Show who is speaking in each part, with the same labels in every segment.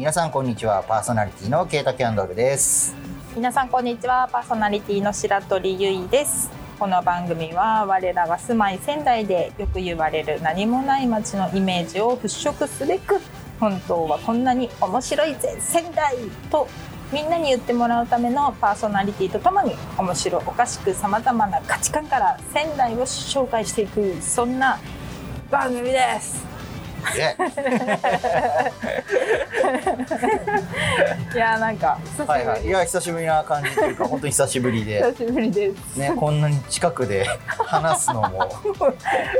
Speaker 1: 皆さんこんにちは。パーソナリティのケイタキャンドルです。
Speaker 2: 皆さんこんにちは。パーソナリティの白鳥ゆいです。この番組は我らが住まい仙台でよく言われる何もない街のイメージを払拭すべく本当はこんなに面白いぜ仙台とみんなに言ってもらうためのパーソナリティとともに面白おかしくさまざまな価値観から仙台を紹介していくそんな番組です。いやなんか久しぶり、
Speaker 1: はいはい、いや久しぶりな感じというか本当に久しぶりで。
Speaker 2: 久しぶりです。
Speaker 1: ねこんなに近くで話すのも。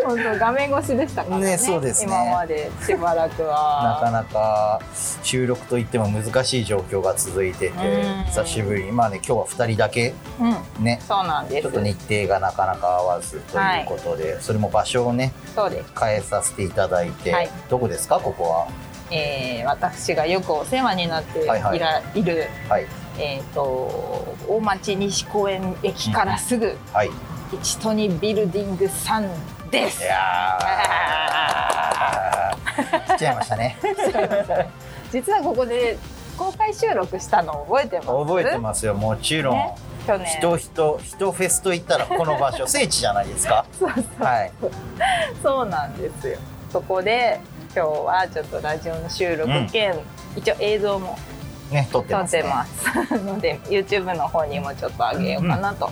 Speaker 2: 本当画面越しでしたからね。
Speaker 1: ねそうですね。
Speaker 2: 今までしばらくは。
Speaker 1: なかなか収録といっても難しい状況が続いてて
Speaker 2: うん。
Speaker 1: 久しぶり。にまあね今日は2人だけ
Speaker 2: うん。
Speaker 1: ね。
Speaker 2: そうなんです。
Speaker 1: ちょっと日程がなかなか合わずということで、それも場所をね
Speaker 2: そうです、
Speaker 1: 変えさせていただいて、
Speaker 2: はい
Speaker 1: どこですか？ここは。
Speaker 2: えー、私がよくお世話になっていら、
Speaker 1: はいはい。
Speaker 2: いる
Speaker 1: はい。
Speaker 2: えっ、と大町西公園駅からすぐ、
Speaker 1: はい。
Speaker 2: 一トニビルディングさんです。
Speaker 1: いやー。来ちゃいましたね。
Speaker 2: 実はここで公開収録したの覚えてます？
Speaker 1: 覚えてますよ。もちろん、
Speaker 2: ね去年。
Speaker 1: 人人人フェスといったらこの場所。聖地じゃないですか？
Speaker 2: そうそう。
Speaker 1: はい。
Speaker 2: そうなんですよそこで今日はちょっとラジオの収録兼、一応映像も
Speaker 1: ね撮って
Speaker 2: 撮
Speaker 1: ます。ね
Speaker 2: ので YouTube の方にもちょっと上げようかなと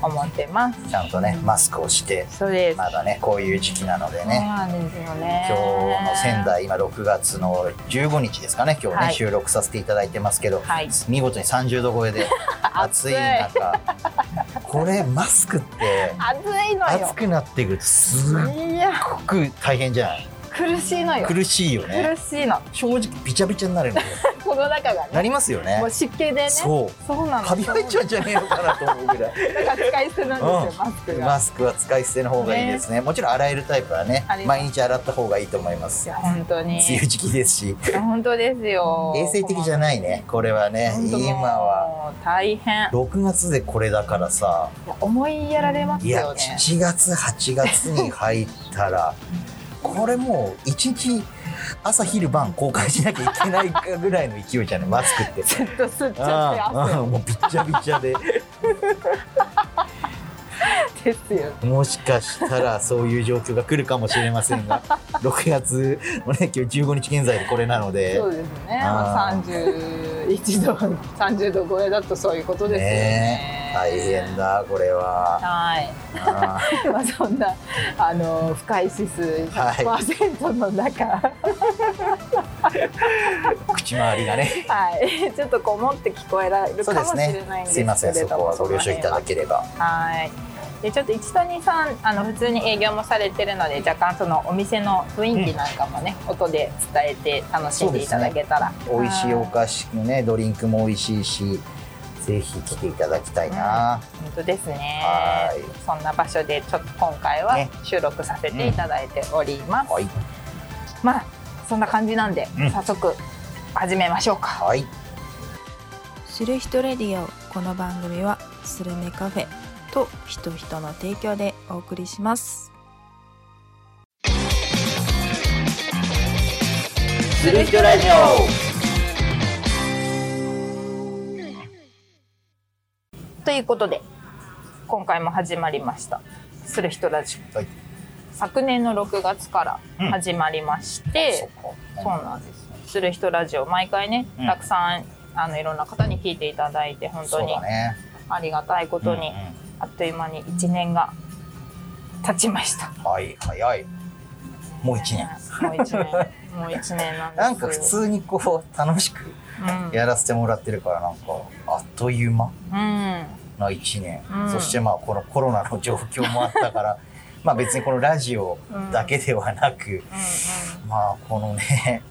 Speaker 2: 思ってます、
Speaker 1: ちゃんとねマスクをして
Speaker 2: そうです、
Speaker 1: まだねこういう時期なので
Speaker 2: そう
Speaker 1: ね
Speaker 2: なんですよね。
Speaker 1: 今日の仙台今6月の15日ですかね今日ね、
Speaker 2: はい。
Speaker 1: 収録させていただいてますけど、
Speaker 2: はい。
Speaker 1: 見事に30度超えで 暑い中これマスクって
Speaker 2: 暑いのよ。
Speaker 1: 暑くなってくるとすっごく大変じゃない？
Speaker 2: 苦しいのよ。
Speaker 1: 苦しいよね。
Speaker 2: 苦しいの。
Speaker 1: 正直びちゃびちゃになるのよ。
Speaker 2: この中が
Speaker 1: な
Speaker 2: ね
Speaker 1: りますよね。
Speaker 2: もう湿気でね。
Speaker 1: そう。
Speaker 2: そうなの。
Speaker 1: カビ入っちゃうんじゃねえのかなと思うぐらい。
Speaker 2: だから使い捨てなんですよ、マスクが。
Speaker 1: マスクは使い捨ての方がいいですね。もちろん洗えるタイプはね毎日洗った方がいいと思いま
Speaker 2: い
Speaker 1: す
Speaker 2: や本当に。
Speaker 1: 梅雨時期ですし。
Speaker 2: 本当ですよ。
Speaker 1: 衛生的じゃないねこれはね。今は。
Speaker 2: 大変。
Speaker 1: 6月でこれだからさ。
Speaker 2: いや思いやられます
Speaker 1: いや
Speaker 2: よね
Speaker 1: 7月8月に入ったらこれもう1日朝昼晩公開しなきゃいけないかぐらいの勢いじゃないマスクって。
Speaker 2: ずっと吸っちゃって
Speaker 1: もうびっちゃびちゃで。
Speaker 2: ですよ。
Speaker 1: もしかしたらそういう状況が来るかもしれませんが 6月もね今日15日現在でこれなので。
Speaker 2: そうですね。
Speaker 1: あー。
Speaker 2: 31度30度超えだとそういうことですよね。
Speaker 1: ね大変だこれは。
Speaker 2: はい。
Speaker 1: あ
Speaker 2: まあそんなあの不快指数100%の中、は
Speaker 1: ー口周りがね。
Speaker 2: い、ちょっとこう持って聞こえられるかもし
Speaker 1: そうですね
Speaker 2: れないんです
Speaker 1: すいません
Speaker 2: けれども
Speaker 1: そこはご了承いただければ。
Speaker 2: はい。でちょっと一と二さんあの普通に営業もされてるので若干そのお店の雰囲気なんかもね、音で伝えて楽しんでいただけたら、
Speaker 1: 美味しいお
Speaker 2: はい。
Speaker 1: 菓子のねドリンクも美味しいしぜひ来ていただきたいな、
Speaker 2: 本当ですね。
Speaker 1: はい。
Speaker 2: そんな場所でちょっと今回は
Speaker 1: ね。
Speaker 2: 収録させていただいております、
Speaker 1: はい。
Speaker 2: まあそんな感じなんで、
Speaker 1: うん。
Speaker 2: 早速始めましょうか。
Speaker 1: はい。
Speaker 3: する人レディオこの番組はスルメカフェと人人の提供でお送りします。
Speaker 1: する人ラジ
Speaker 2: ということで今回も始まりました「する人ラジオ。
Speaker 1: はい」
Speaker 2: 昨年の6月から始まりまして、
Speaker 1: そっか。
Speaker 2: そうなんです。する人ラジオ。毎回ね、
Speaker 1: うん。
Speaker 2: たくさんあのいろんな方に聞いていただいて本当にありがたいことに、
Speaker 1: うん
Speaker 2: あっという間に1年が経ちました。
Speaker 1: うんはい早い。もう1年。
Speaker 2: もう1年、もう1年なんです。
Speaker 1: なんか普通にこう楽しく
Speaker 2: うん、
Speaker 1: やらせてもらってるからなんかあっという間。
Speaker 2: うん、
Speaker 1: な1年、
Speaker 2: うん。
Speaker 1: そしてまあこのコロナの状況もあったから まあ別にこのラジオだけではなく、
Speaker 2: うん、
Speaker 1: まあこのね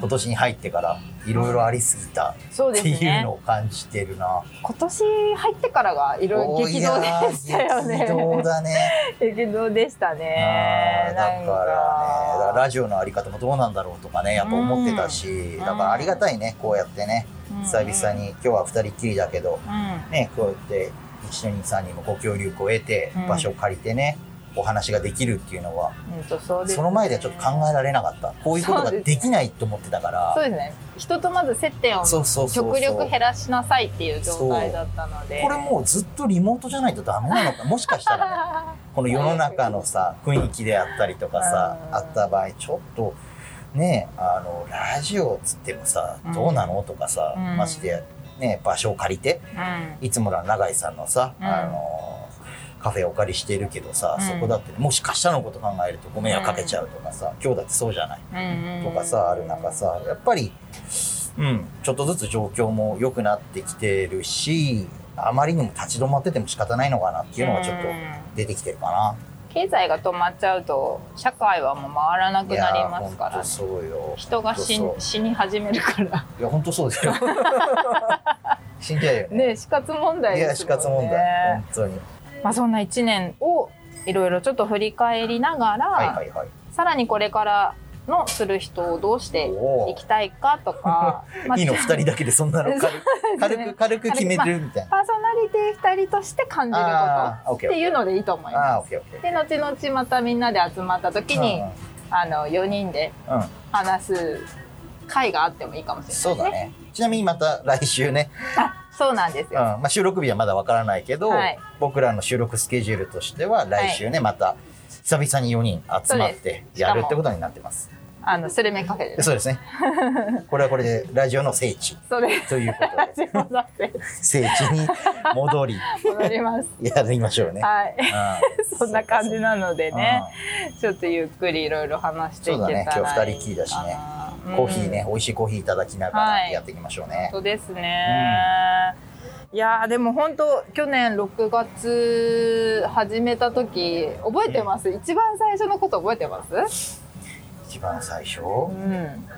Speaker 1: 今年に入ってからいろいろありすぎたっていうの。を感じてるな。
Speaker 2: 今年入ってからがいろいろ
Speaker 1: お
Speaker 2: 激動でしたよね。
Speaker 1: 激動だね。
Speaker 2: 激動でしたね。
Speaker 1: だからね、だからラジオのあり方もどうなんだろうとかね、やっぱ思ってたし、
Speaker 2: ん
Speaker 1: だからありがたいね、こうやってね、
Speaker 2: うん
Speaker 1: 久々に、今日は二人っきりだけど、
Speaker 2: うん、
Speaker 1: ね、こうやって1年2、3人もご協力を得て
Speaker 2: うん、
Speaker 1: 場所を借りてね、お話ができるっていうのは
Speaker 2: うんとそね。
Speaker 1: その前ではちょっと考えられなかった。こういうことができないと思ってたから。
Speaker 2: そうですね。人とまず接点を極力減らしなさいっていう状態だったので。
Speaker 1: これもうずっとリモートじゃないとダメなのか。もしかしたらね。この世の中のさ雰囲気であったりとかさ
Speaker 2: うん。
Speaker 1: あった場合ちょっとねあのラジオっつってもさ
Speaker 2: うん。
Speaker 1: どうなのとかさ
Speaker 2: うん。
Speaker 1: ましてね場所を借りて。
Speaker 2: うん。
Speaker 1: いつもの永井さんのさ、
Speaker 2: うん。
Speaker 1: あのカフェお借りしているけどさ、
Speaker 2: うん。
Speaker 1: そこだって、ね、もしかしたのこと考えるとご迷惑かけちゃうとかさ、今日だってそうじゃない。とかさある中さやっぱり、うん、ちょっとずつ状況も良くなってきてるしあまりにも立ち止まってても仕方ないのかなっていうのがちょっと
Speaker 2: うん。
Speaker 1: 出てきてるかな。
Speaker 2: 経済が止まっちゃうと社会はもう回らなくなりますからね。
Speaker 1: そうよ。
Speaker 2: 人が死死に始めるから。
Speaker 1: いや本当そうですよ。死んじゃうよ。ね
Speaker 2: ね死活問題
Speaker 1: いや死
Speaker 2: ですもんね。
Speaker 1: 活問題。本当に
Speaker 2: まあそんな1年をいろいろちょっと振り返りながら、
Speaker 1: はいはいはい
Speaker 2: さらにこれからのする人をどうしていきたいかとか、まあ
Speaker 1: いいの二人だけでそんなの 軽く軽
Speaker 2: ね
Speaker 1: く軽く決めるみたいな。
Speaker 2: パーソナリティ2人として感じることっていうのでいいと思い
Speaker 1: ああ
Speaker 2: ます。で後々またみんなで集まった時
Speaker 1: ー。
Speaker 2: に、あの4人で
Speaker 1: うんうん、うん、
Speaker 2: 話す会があってもいいかもしれないですね。
Speaker 1: そうだね。ちなみにまた来週ね、
Speaker 2: あそうなんです
Speaker 1: うん、
Speaker 2: よ。
Speaker 1: まあ収録日はまだわからないけど、
Speaker 2: はい
Speaker 1: 僕らの収録スケジュールとしては来週ね、また久々に4人集まってやるってことになってます。
Speaker 2: あのスルメカフェで。
Speaker 1: そうですね。これはこれでラジオの聖地
Speaker 2: そうです。
Speaker 1: ということ
Speaker 2: ラ
Speaker 1: で、聖地に戻り
Speaker 2: 戻ります。
Speaker 1: やりましょうね。
Speaker 2: はい。
Speaker 1: うん
Speaker 2: そんな感じなのでね、ちょっとゆっくりいろいろ話していけたら
Speaker 1: そうだね今日二人きりだしね
Speaker 2: うん
Speaker 1: コーヒーね、美味しいコーヒーいただきなが
Speaker 2: はい。
Speaker 1: らやっていきましょうね。
Speaker 2: そうですね。いやーでも本当去年6月始めた時覚えてます、一番最初のこと覚えてます？
Speaker 1: 一番最初？
Speaker 2: うん。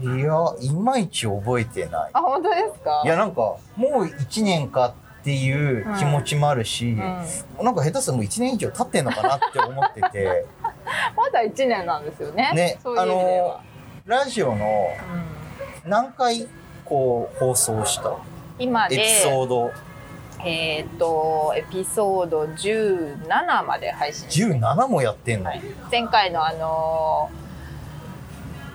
Speaker 1: いや、いまいち覚えてない。
Speaker 2: あ本当ですか？
Speaker 1: いや、なんか、もう1年かっていう気持ちもあるし、
Speaker 2: うん、
Speaker 1: なんか下手するともう1年以上経ってんのかなって思ってて、
Speaker 2: まだ1年なんですよね。
Speaker 1: ね
Speaker 2: そういう意味では、
Speaker 1: ラジオの
Speaker 2: うん。
Speaker 1: 何回こう放送した？
Speaker 2: 今で
Speaker 1: エピソード。
Speaker 2: えっ、とエピソード17まで配信して
Speaker 1: 17もやってんの、
Speaker 2: はい、前回のあの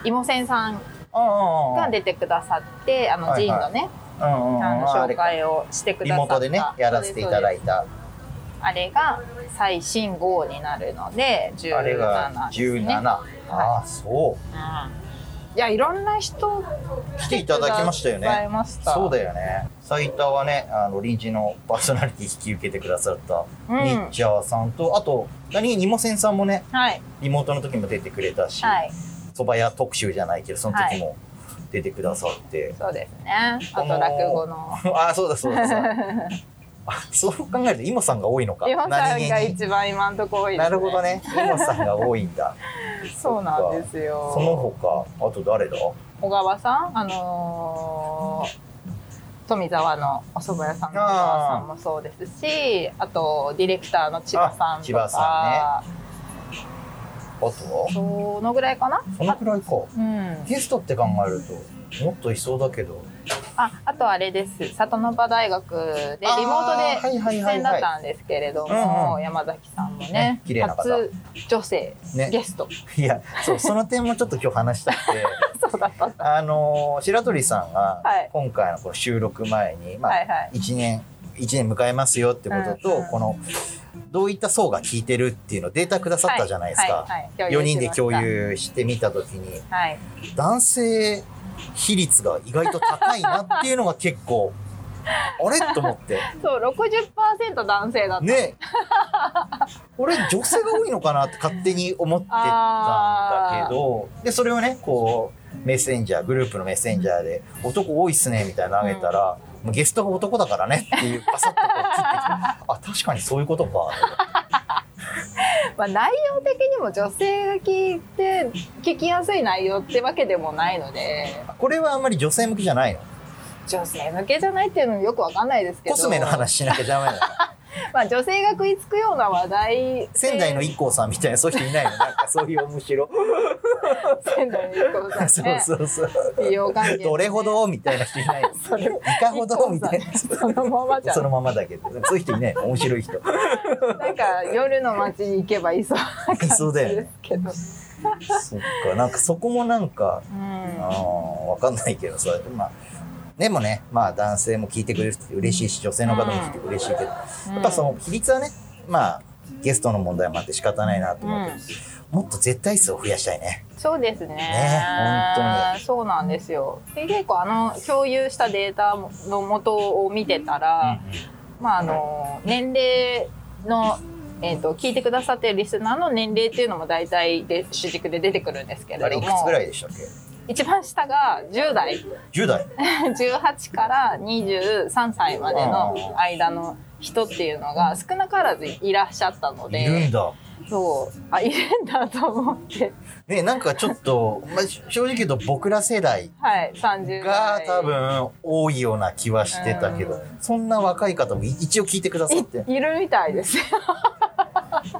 Speaker 2: ー、イモセンさん
Speaker 1: ああ
Speaker 2: が出てくださってあの
Speaker 1: はいはい。
Speaker 2: ジンのね、あの
Speaker 1: あれ
Speaker 2: 紹介をしてく
Speaker 1: リ
Speaker 2: ださった。
Speaker 1: モートでねやらせていただ
Speaker 2: い
Speaker 1: いた。
Speaker 2: あれが最新号になるので17
Speaker 1: あれが
Speaker 2: ですね
Speaker 1: 17、ああそう。
Speaker 2: うん。いやいろんな人
Speaker 1: 来ていただきましたよね。そうだよね。最多はねあの臨時のパーソナリティ引き受けてくださった。
Speaker 2: うん。
Speaker 1: ニッチャーさんとあと何？気にもせんさんもね
Speaker 2: はい。
Speaker 1: リモートの時も出てくれたし、
Speaker 2: はい。
Speaker 1: 蕎麦屋特集じゃないけどその時も出てくださって、
Speaker 2: そうですね。あ
Speaker 1: ことの
Speaker 2: 落語の。
Speaker 1: ああそうだそうだそう そう考えるとイモさんが多いのか。
Speaker 2: イモさんが一番今んとこ多いね、
Speaker 1: なるほどね。イモさんが多いんだ。
Speaker 2: そうなんですよ。
Speaker 1: その他あと誰だ？
Speaker 2: 小川さん？あのー富沢のお蕎麦屋さんの小川さんもそうですしあとディレクターの千葉さんと
Speaker 1: あ千葉
Speaker 2: か
Speaker 1: あと
Speaker 2: そのぐらいかな？
Speaker 1: そのくらいか。
Speaker 2: うん。
Speaker 1: ゲストって考えるともっといそうだけど。
Speaker 2: ああとあれです。里の場大学でリモートで出演だったんですけれど
Speaker 1: うん
Speaker 2: も、
Speaker 1: うん。
Speaker 2: 山崎さんもね
Speaker 1: ね綺麗な方。
Speaker 2: 初女性
Speaker 1: ね。
Speaker 2: ゲスト、
Speaker 1: いやそうその点もちょっと今日話したくて。
Speaker 2: そうだった
Speaker 1: あのー白鳥さんが
Speaker 2: はい。
Speaker 1: 今回のこの収録前に、まあ
Speaker 2: はいはい。
Speaker 1: 1年一年迎えますよってことと、
Speaker 2: うん。
Speaker 1: このどういった層が聞いてるっていうのをデータくださったじゃないですか、
Speaker 2: はいはいはい。
Speaker 1: 4人で共
Speaker 2: し
Speaker 1: 有してみた時に。男性比率が意外と高いなっていうのが結構 あれ？と思って。
Speaker 2: そう60%男性だった。
Speaker 1: ね。俺女性が多いのかなって勝手に思ってたんだけどでそれをねこうメッセンジャーグループのメッセンジャーで「男多いっすね」みたいなの投げたら、もうゲストが男だからねっていうバサッとこう切ってきてあ確かにそういうことか。
Speaker 2: まあ、内容的にも女性が聞いて聞きやすい内容ってわけでもないので。
Speaker 1: これはあんまり女性向きじゃないの
Speaker 2: 女性向けじゃないっていうのもよくわかんないですけど。
Speaker 1: コスメの話しなきゃダメな。の
Speaker 2: まあ、女性が食いつくような話題。
Speaker 1: 仙台の IKKO さんみたいなそういう人いないのなんかそういう面白
Speaker 2: 仙台に行こうさ
Speaker 1: そう
Speaker 2: ね
Speaker 1: そうそう。
Speaker 2: 美容関係でね。
Speaker 1: どれほどみたいな人いない。
Speaker 2: それ
Speaker 1: いかほどみたいな。
Speaker 2: そのままじゃん。
Speaker 1: そのままだけど、そういう人いない。面白い人。
Speaker 2: なんか夜の街に行けばいそうな感じですけど、
Speaker 1: そ っか、なんかそこもなんか、
Speaker 2: うん。
Speaker 1: あーわかんないけどさ、まあ、でもね、まあ男性も聞いてくれるって嬉しいし、女性の方も聞いて嬉しいけど、やっぱその比率はね、まあ、ゲストの問題もあって仕方ないなと思うけど、もっと絶対数を増やしたいね。
Speaker 2: そうですね。
Speaker 1: ね本
Speaker 2: そうなんですよ。で結構あの共有したデータの元を見てたら、まああの年齢のえー、と聞いてくださってるリスナーの年齢っていうのも大体で主軸で出てくるんですけ
Speaker 1: あれいくつぐらいでしたっけ？
Speaker 2: 一番下が10代
Speaker 1: ?10 代。
Speaker 2: 18 から23歳までの間の人っていうのが少なからずいらっしゃったの
Speaker 1: いるん
Speaker 2: で
Speaker 1: だ。
Speaker 2: そうあいるんだと思って
Speaker 1: ね、なんかちょっと、まあ、正直言うと僕ら世代
Speaker 2: はい30代
Speaker 1: が多分多いような気はしてたけど、
Speaker 2: うん
Speaker 1: そんな若い方も一応聞いてくださって、
Speaker 2: いいるみたいですよ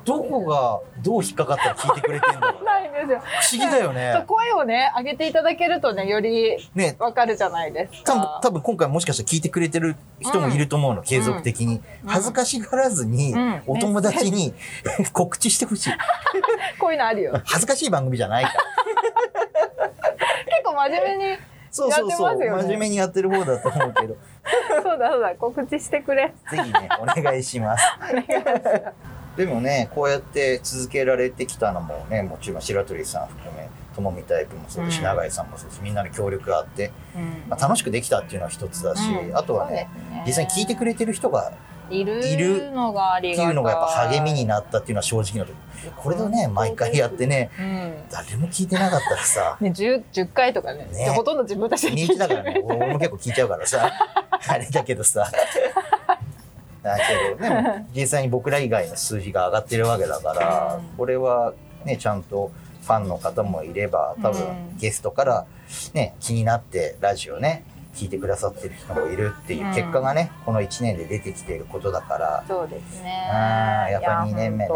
Speaker 1: どこがどう引っかかったら聞いてくれてんだろう。
Speaker 2: ないんですよ。
Speaker 1: 不思議だよね。
Speaker 2: 声をね上げていただけるとねより
Speaker 1: ね、
Speaker 2: わかるじゃないです
Speaker 1: 多分
Speaker 2: か
Speaker 1: 多分今回もしかしたら聞いてくれてる人もいると思うの、継続的に、
Speaker 2: うん。
Speaker 1: 恥ずかしがらずに、
Speaker 2: うん。
Speaker 1: お友達に 告知してほしい。
Speaker 2: こういうのあるよ。
Speaker 1: 恥ずかしい番組じゃないから。
Speaker 2: 結構真面目に
Speaker 1: そうそうそう、
Speaker 2: やってますよね。
Speaker 1: 真面目にやってる方だと思うけど。
Speaker 2: そうだそうだ告知してくれ。
Speaker 1: ぜひねお願いしますでもねこうやって続けられてきたのもねもちろん白鳥さん含めともみタイプもそうだし、
Speaker 2: うん。
Speaker 1: 永井さんもそうだしみんなの協力があって、
Speaker 2: うん。
Speaker 1: まあ、楽しくできたっていうのは一つだし、
Speaker 2: うん。
Speaker 1: あとはね
Speaker 2: ね。
Speaker 1: 実際に聞いてくれてる人が
Speaker 2: いる
Speaker 1: いる
Speaker 2: のが
Speaker 1: っていうのがやっぱ励みになったっていうのは正直なとここれでね毎回やってね
Speaker 2: うん。
Speaker 1: 誰も聞いてなかったらさ
Speaker 2: ね、10, 10回とかね
Speaker 1: ね。
Speaker 2: ほとんど自分たちで
Speaker 1: 身内だからね俺も結構聞いちゃうからさ。あれだけどさだけどでも 実際に僕ら以外の数字が上がってるわけだから、
Speaker 2: うん。
Speaker 1: これはねちゃんとファンの方もいれば多分
Speaker 2: うん
Speaker 1: ゲストからね気になってラジオね聞いてくださってる人もいるっていう結果がね、この1年で出てきていることだから。
Speaker 2: そうですね。
Speaker 1: やっぱ
Speaker 2: いや
Speaker 1: 二年目ね。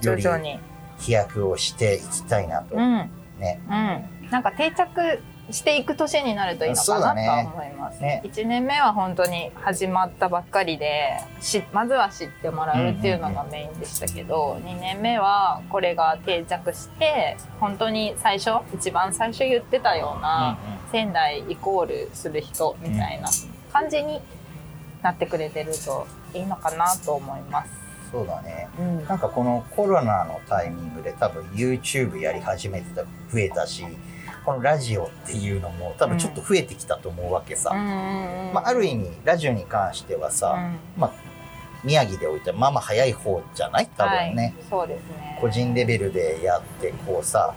Speaker 2: 徐々に。
Speaker 1: 飛躍をしていきたいなと、
Speaker 2: うん。
Speaker 1: ね。
Speaker 2: うん。なんか定着していく年になるといいのかなとは思います、
Speaker 1: ね。
Speaker 2: 1年目は本当に始まったばっかりでしまずは知ってもらうっていうのがメインでしたけど、2年目はこれが定着して本当に最初一番最初言ってたような、仙台イコールする人みたいな感じになってくれてるといいのかなと思います。
Speaker 1: そうだね。
Speaker 2: うん。
Speaker 1: なんかこのコロナのタイミングで多分 YouTube やり始めてた増えたしこのラジオっていうのも多分ちょっと増えてきたと思うわけさ、まあ、ある意味ラジオに関してはさ、まあ、宮城でおいてはまあまあ早い方じゃない？多分ね、
Speaker 2: はい、そうですね。
Speaker 1: 個人レベルでやってこうさ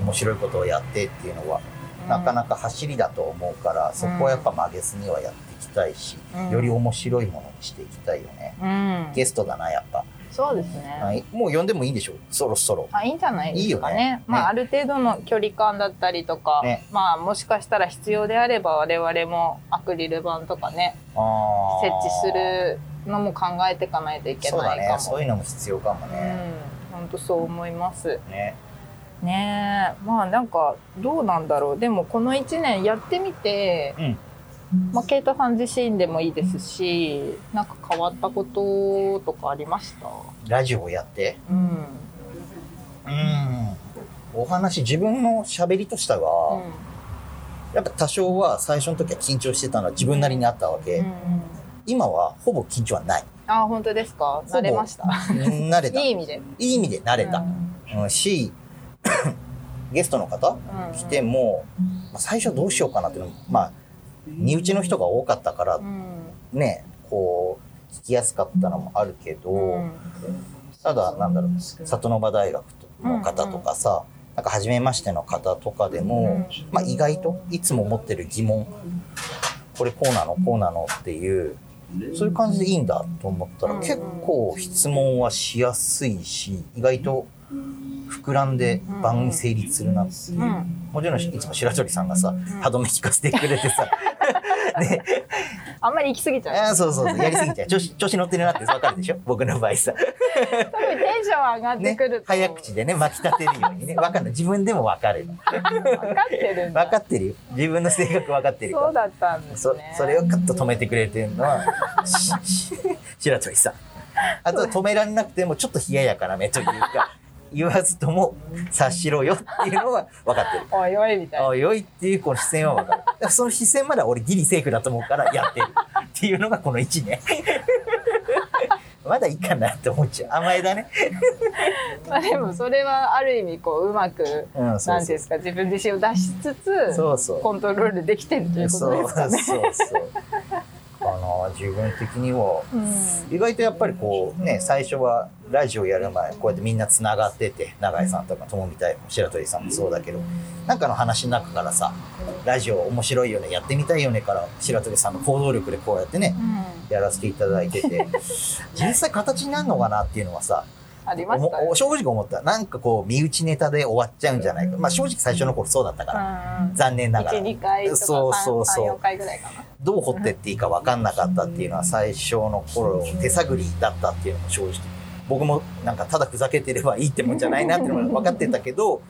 Speaker 1: 面白いことをやってっていうのはなかなか走りだと思うから、そこはやっぱ曲げずにはやっていきたいし、
Speaker 2: うん。
Speaker 1: より面白いものにしていきたいよね、
Speaker 2: うん、
Speaker 1: ゲストだなやっぱ、
Speaker 2: そうですね、
Speaker 1: はい、もう呼んでもいいんでしょそろそろ。
Speaker 2: あいいんじゃないですかね。
Speaker 1: いいよね。
Speaker 2: まあ、
Speaker 1: ね
Speaker 2: ある程度の距離感だったりとか、
Speaker 1: ね。
Speaker 2: まあもしかしたら必要であれば我々もアクリル板とかね
Speaker 1: あー。
Speaker 2: 設置するのも考えていかないといけないかも
Speaker 1: ね。そういうのも必要かも
Speaker 2: う
Speaker 1: ね、
Speaker 2: ん。本当そう思います。
Speaker 1: ね。
Speaker 2: ねえ。まあなんかどうなんだろう。でもこの1年やってみて、
Speaker 1: うん
Speaker 2: まあ、啓太さん自身でもいいですしなんか変わったこととかありました？
Speaker 1: ラジオやって。
Speaker 2: うん。
Speaker 1: うん。お話自分の喋りとしたが、やっぱ多少は最初の時は緊張してたのは自分なりにあったわけ、
Speaker 2: うんうん。
Speaker 1: 今はほぼ緊張はない。
Speaker 2: あ本当ですか？
Speaker 1: ぼ
Speaker 2: 慣れました？
Speaker 1: 慣れた。
Speaker 2: いい意味で。
Speaker 1: いい意味で慣れた、
Speaker 2: うん。
Speaker 1: うん、し ゲストの方
Speaker 2: うん
Speaker 1: 来ても、まあ最初どうしようかなっていうのもまあ身内の人が多かったから
Speaker 2: うん。
Speaker 1: ねこう聞きやすかったのもあるけど、
Speaker 2: うん。
Speaker 1: ただなんだろう里の場大学の方とかさ、なんか初めましての方とかでも、まあ、意外といつも持ってる疑問これこうなのこうなのっていうそういう感じでいいんだと思ったら
Speaker 2: うん。
Speaker 1: 結構質問はしやすいし意外と膨らんで番組成立するなっていう。
Speaker 2: うん。
Speaker 1: もちろんいつも白鳥さんがさ歯止め聞かせてくれてさ ね、
Speaker 2: あんまり行き過ぎちゃう
Speaker 1: あそうそうそう、やりすぎちゃう。調子、調子乗ってるなってわかるでしょ？僕の場合さ。
Speaker 2: 多分テンション上がって
Speaker 1: ね
Speaker 2: くると、、
Speaker 1: 早口でね、巻き立てるようにね。わかんない。自分でもわかる。
Speaker 2: 分かってるんだ
Speaker 1: わかってるよ。自分の性格わかってるから
Speaker 2: そうだったんです
Speaker 1: そ
Speaker 2: ね
Speaker 1: それをカッと止めてくれてるのは、白鳥さん。あとは止められなくてもちょっと冷ややかな目というか、言わずとも察しろよっていうのは分かってる。
Speaker 2: おいおいみたいな
Speaker 1: おいおいっていうこの視線は分かる。だからその視線までは俺ギリセーフだと思うからやってるっていうのがこの1年。まだいいかなって思っちゃう。甘えだね。
Speaker 2: まあでもそれはある意味こううまく
Speaker 1: うん、そうそう
Speaker 2: なんですか自分自身を出しつつ
Speaker 1: そうそう。
Speaker 2: コントロールできてるということ
Speaker 1: そう
Speaker 2: ですかね。
Speaker 1: そうそう。あの自分的には
Speaker 2: うん。
Speaker 1: 意外とやっぱりこうね最初はラジオやる前こうやってみんなつながってて永井さんとか友見たいも白鳥さんもそうだけどなんかの話の中からさラジオ面白いよねやってみたいよねから白鳥さんの行動力でこうやってねやらせていただいてて 実際形になるのかなっていうのはさ
Speaker 2: ありましたね
Speaker 1: 正直思った。なんかこう身内ネタで終わっちゃうんじゃないか。まあ正直最初の頃そうだったから。
Speaker 2: うん。
Speaker 1: 残念ながら。
Speaker 2: 12回とか
Speaker 1: そうそうそう。
Speaker 2: 34回ぐらいかな。
Speaker 1: どう掘ってっていいか分かんなかったっていうのは最初の頃手探りだったっていうのも正直。僕もなんかただふざけてればいいってもんじゃないなっていうのも分かってたけど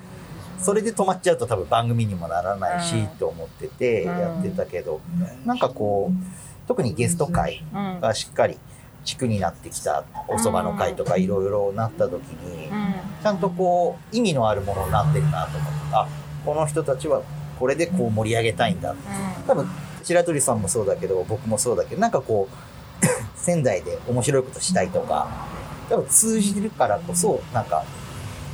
Speaker 1: それで止まっちゃうと多分番組にもならないし、
Speaker 2: うん
Speaker 1: と思ってて
Speaker 2: うん
Speaker 1: やってたけど、なんかこう特にゲスト会
Speaker 2: うん
Speaker 1: がしっかり軸になってきたお蕎麦の会とかいろいろなった時にちゃんとこう意味のあるものになってるなと思ってあこの人たちはこれでこう盛り上げたいんだ。多分白鳥さんもそうだけど僕もそうだけどなんかこう 仙台で面白いことしたいとか多分通じるからこそなんか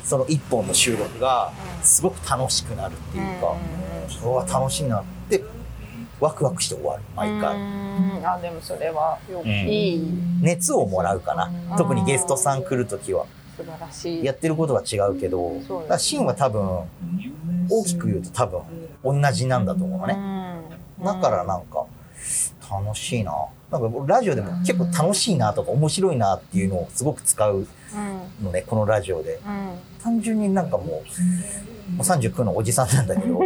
Speaker 1: その一本の収録がすごく楽しくなるっていうか、うわ楽しいなってワクワクして終わる毎回、
Speaker 2: うん。あでもそれはよ
Speaker 1: ん。
Speaker 2: いい
Speaker 1: 熱をもらうかな。
Speaker 2: うん。
Speaker 1: 特にゲストさん来る時は。
Speaker 2: 素晴らしい。
Speaker 1: やってることは違うけど
Speaker 2: そう
Speaker 1: だからシーンは多分大きく言うと多分同じなんだと思うのね、
Speaker 2: うん。
Speaker 1: だからなんか楽しいな。なんか僕ラジオでも結構楽しいなとか面白いなっていうのをすごく使う
Speaker 2: うん。
Speaker 1: のね、このラジオで。
Speaker 2: うん。
Speaker 1: 単純になんかもう、もう39のおじさんなんだけど、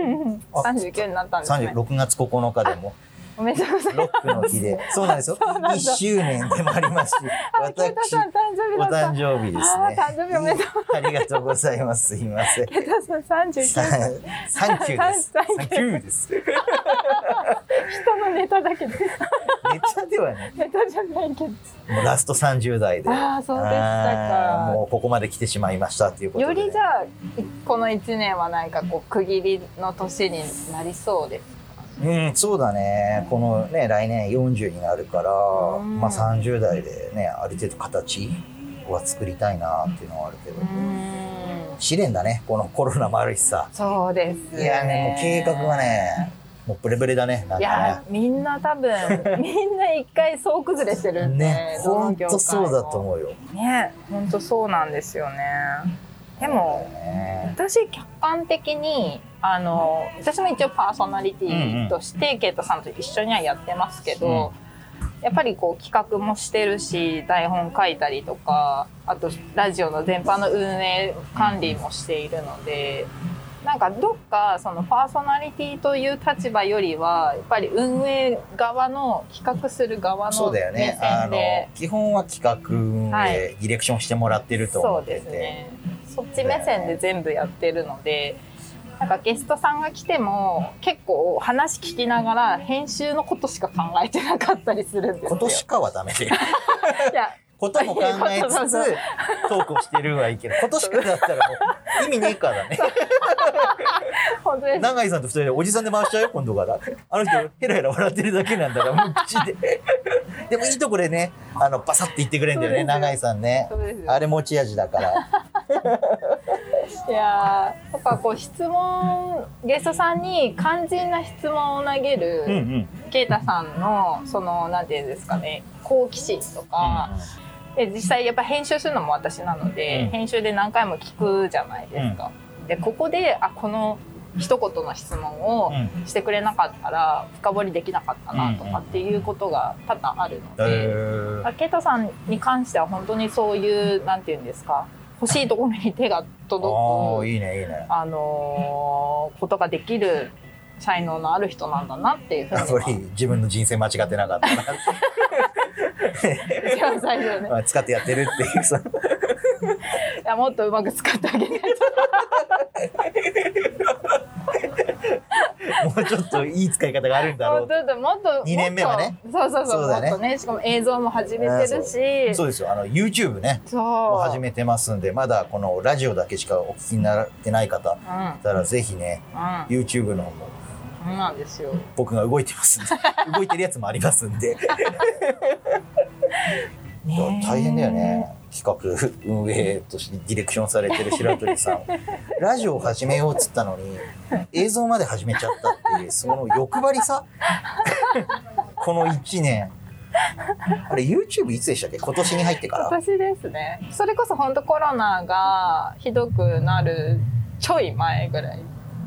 Speaker 1: あ
Speaker 2: 三十九になったんですね。
Speaker 1: 36月9日でも、
Speaker 2: おめでとうござい
Speaker 1: ロックの日で、そうなんですよ。
Speaker 2: そうなんだ
Speaker 1: 1周年でもありますし、私、
Speaker 2: 誕生日
Speaker 1: お
Speaker 2: だった。
Speaker 1: 誕生日ですね。
Speaker 2: 誕生日おめでとう。
Speaker 1: ありがとうございます。すいません。
Speaker 2: ケイタさん三十九。
Speaker 1: サンサンキューです。
Speaker 2: サン
Speaker 1: サンキューです。ネ
Speaker 2: 人のネタだけど
Speaker 1: タではね、
Speaker 2: ネタじゃないけど。
Speaker 1: もうラスト30代で。
Speaker 2: ああそうでしたか。
Speaker 1: もうここまで来てしまいましたっていうことで、
Speaker 2: よりじゃあこの一年はなんかこう区切りの年になりそうです。
Speaker 1: うん、そうだね。このね、来年40になるから、
Speaker 2: うん
Speaker 1: まあ30代でね、ある程度形は作りたいなっていうのはあるけど、試練だね。このコロナもあるしさ。
Speaker 2: そうです、ね。
Speaker 1: いやね、もう計画はね、もうブレブレだね。なん
Speaker 2: いや
Speaker 1: か
Speaker 2: みんな多分 みんな一回総崩れしてる
Speaker 1: ね。
Speaker 2: んで、
Speaker 1: ね、
Speaker 2: ど
Speaker 1: ほん
Speaker 2: の業界も
Speaker 1: とそうだと思うよ。
Speaker 2: ね本当そうなんですよねでも
Speaker 1: ね
Speaker 2: 私客観的にあの私も一応パーソナリティとして、ケイトさんと一緒にはやってますけど、やっぱりこう企画もしてるし台本書いたりとかあとラジオの全般の運営管理もしているので。なんかどっかそのパーソナリティという立場よりはやっぱり運営側の企画する側
Speaker 1: そうだよね。あの基本は企画運営、
Speaker 2: はい
Speaker 1: ディレクションしてもらってると思
Speaker 2: そう
Speaker 1: ってて。
Speaker 2: ですねそっち目線で全部やってるのでなんかゲストさんが来ても結構話聞きながら編集のことしか考えてなかったりするんですよ。
Speaker 1: 今年かはダメで。
Speaker 2: いや
Speaker 1: ことも考えつつトークをしてるはいいけど今年からだったらもう意味ねえからね。
Speaker 2: 本当です。
Speaker 1: 永井さんと二人でおじさんで回しちゃうよ今度から。あの人ヘラヘラ笑ってるだけなんだからもう口で。でもいいとこでねあのバサッて言ってくれるんだよね永井さんね。
Speaker 2: そうですよ。
Speaker 1: あれ持ち味だから。
Speaker 2: いやーやっぱこう質問ゲストさんに肝心な質問を投げる、
Speaker 1: うんうん。
Speaker 2: ケイタさんのそのなんていうんですかね好奇心とか、で実際やっぱ編集するのも私なので、
Speaker 1: うん。
Speaker 2: 編集で何回も聞くじゃないですか。でここであこの一言の質問を
Speaker 1: うん。
Speaker 2: してくれなかったら深掘りできなかったなとかっていうことが多々あるので、
Speaker 1: えー。
Speaker 2: あケイタさんに関しては本当にそういうなんていうんですか欲しいところに手が
Speaker 1: あ
Speaker 2: 届く
Speaker 1: ーいいねいいね。
Speaker 2: あのーことができる才能のある人なんだなっていうふうに
Speaker 1: 自分の人生間違ってなかったな
Speaker 2: 一番最初ね。
Speaker 1: まあ使ってやってるっていうさ
Speaker 2: いやもっとうまく使ってあげないと。
Speaker 1: もうちょっといい使い方があるんだろう。
Speaker 2: もうちょっともっと
Speaker 1: 二年目はね。
Speaker 2: そうそうそう
Speaker 1: そうだね。
Speaker 2: ねしかも映像も始めてるし。
Speaker 1: そうですよ。あの YouTube ね。
Speaker 2: そう。
Speaker 1: も始めてますんでまだこのラジオだけしかお聞きになってない方いたらぜひね
Speaker 2: うんうん。
Speaker 1: YouTube の方も
Speaker 2: そうなんですよ。
Speaker 1: 僕が動いてますんで。動いてるやつもありますんで。大変だよね。企画運営としてディレクションされてる白鳥さん。ラジオを始めようっつったのに映像まで始めちゃったっていうその欲張りさ？この1年。あれ YouTube いつでしたっけ？今年に入ってから。
Speaker 2: 私ですね。それこそ本当コロナがひどくなるちょい前ぐらい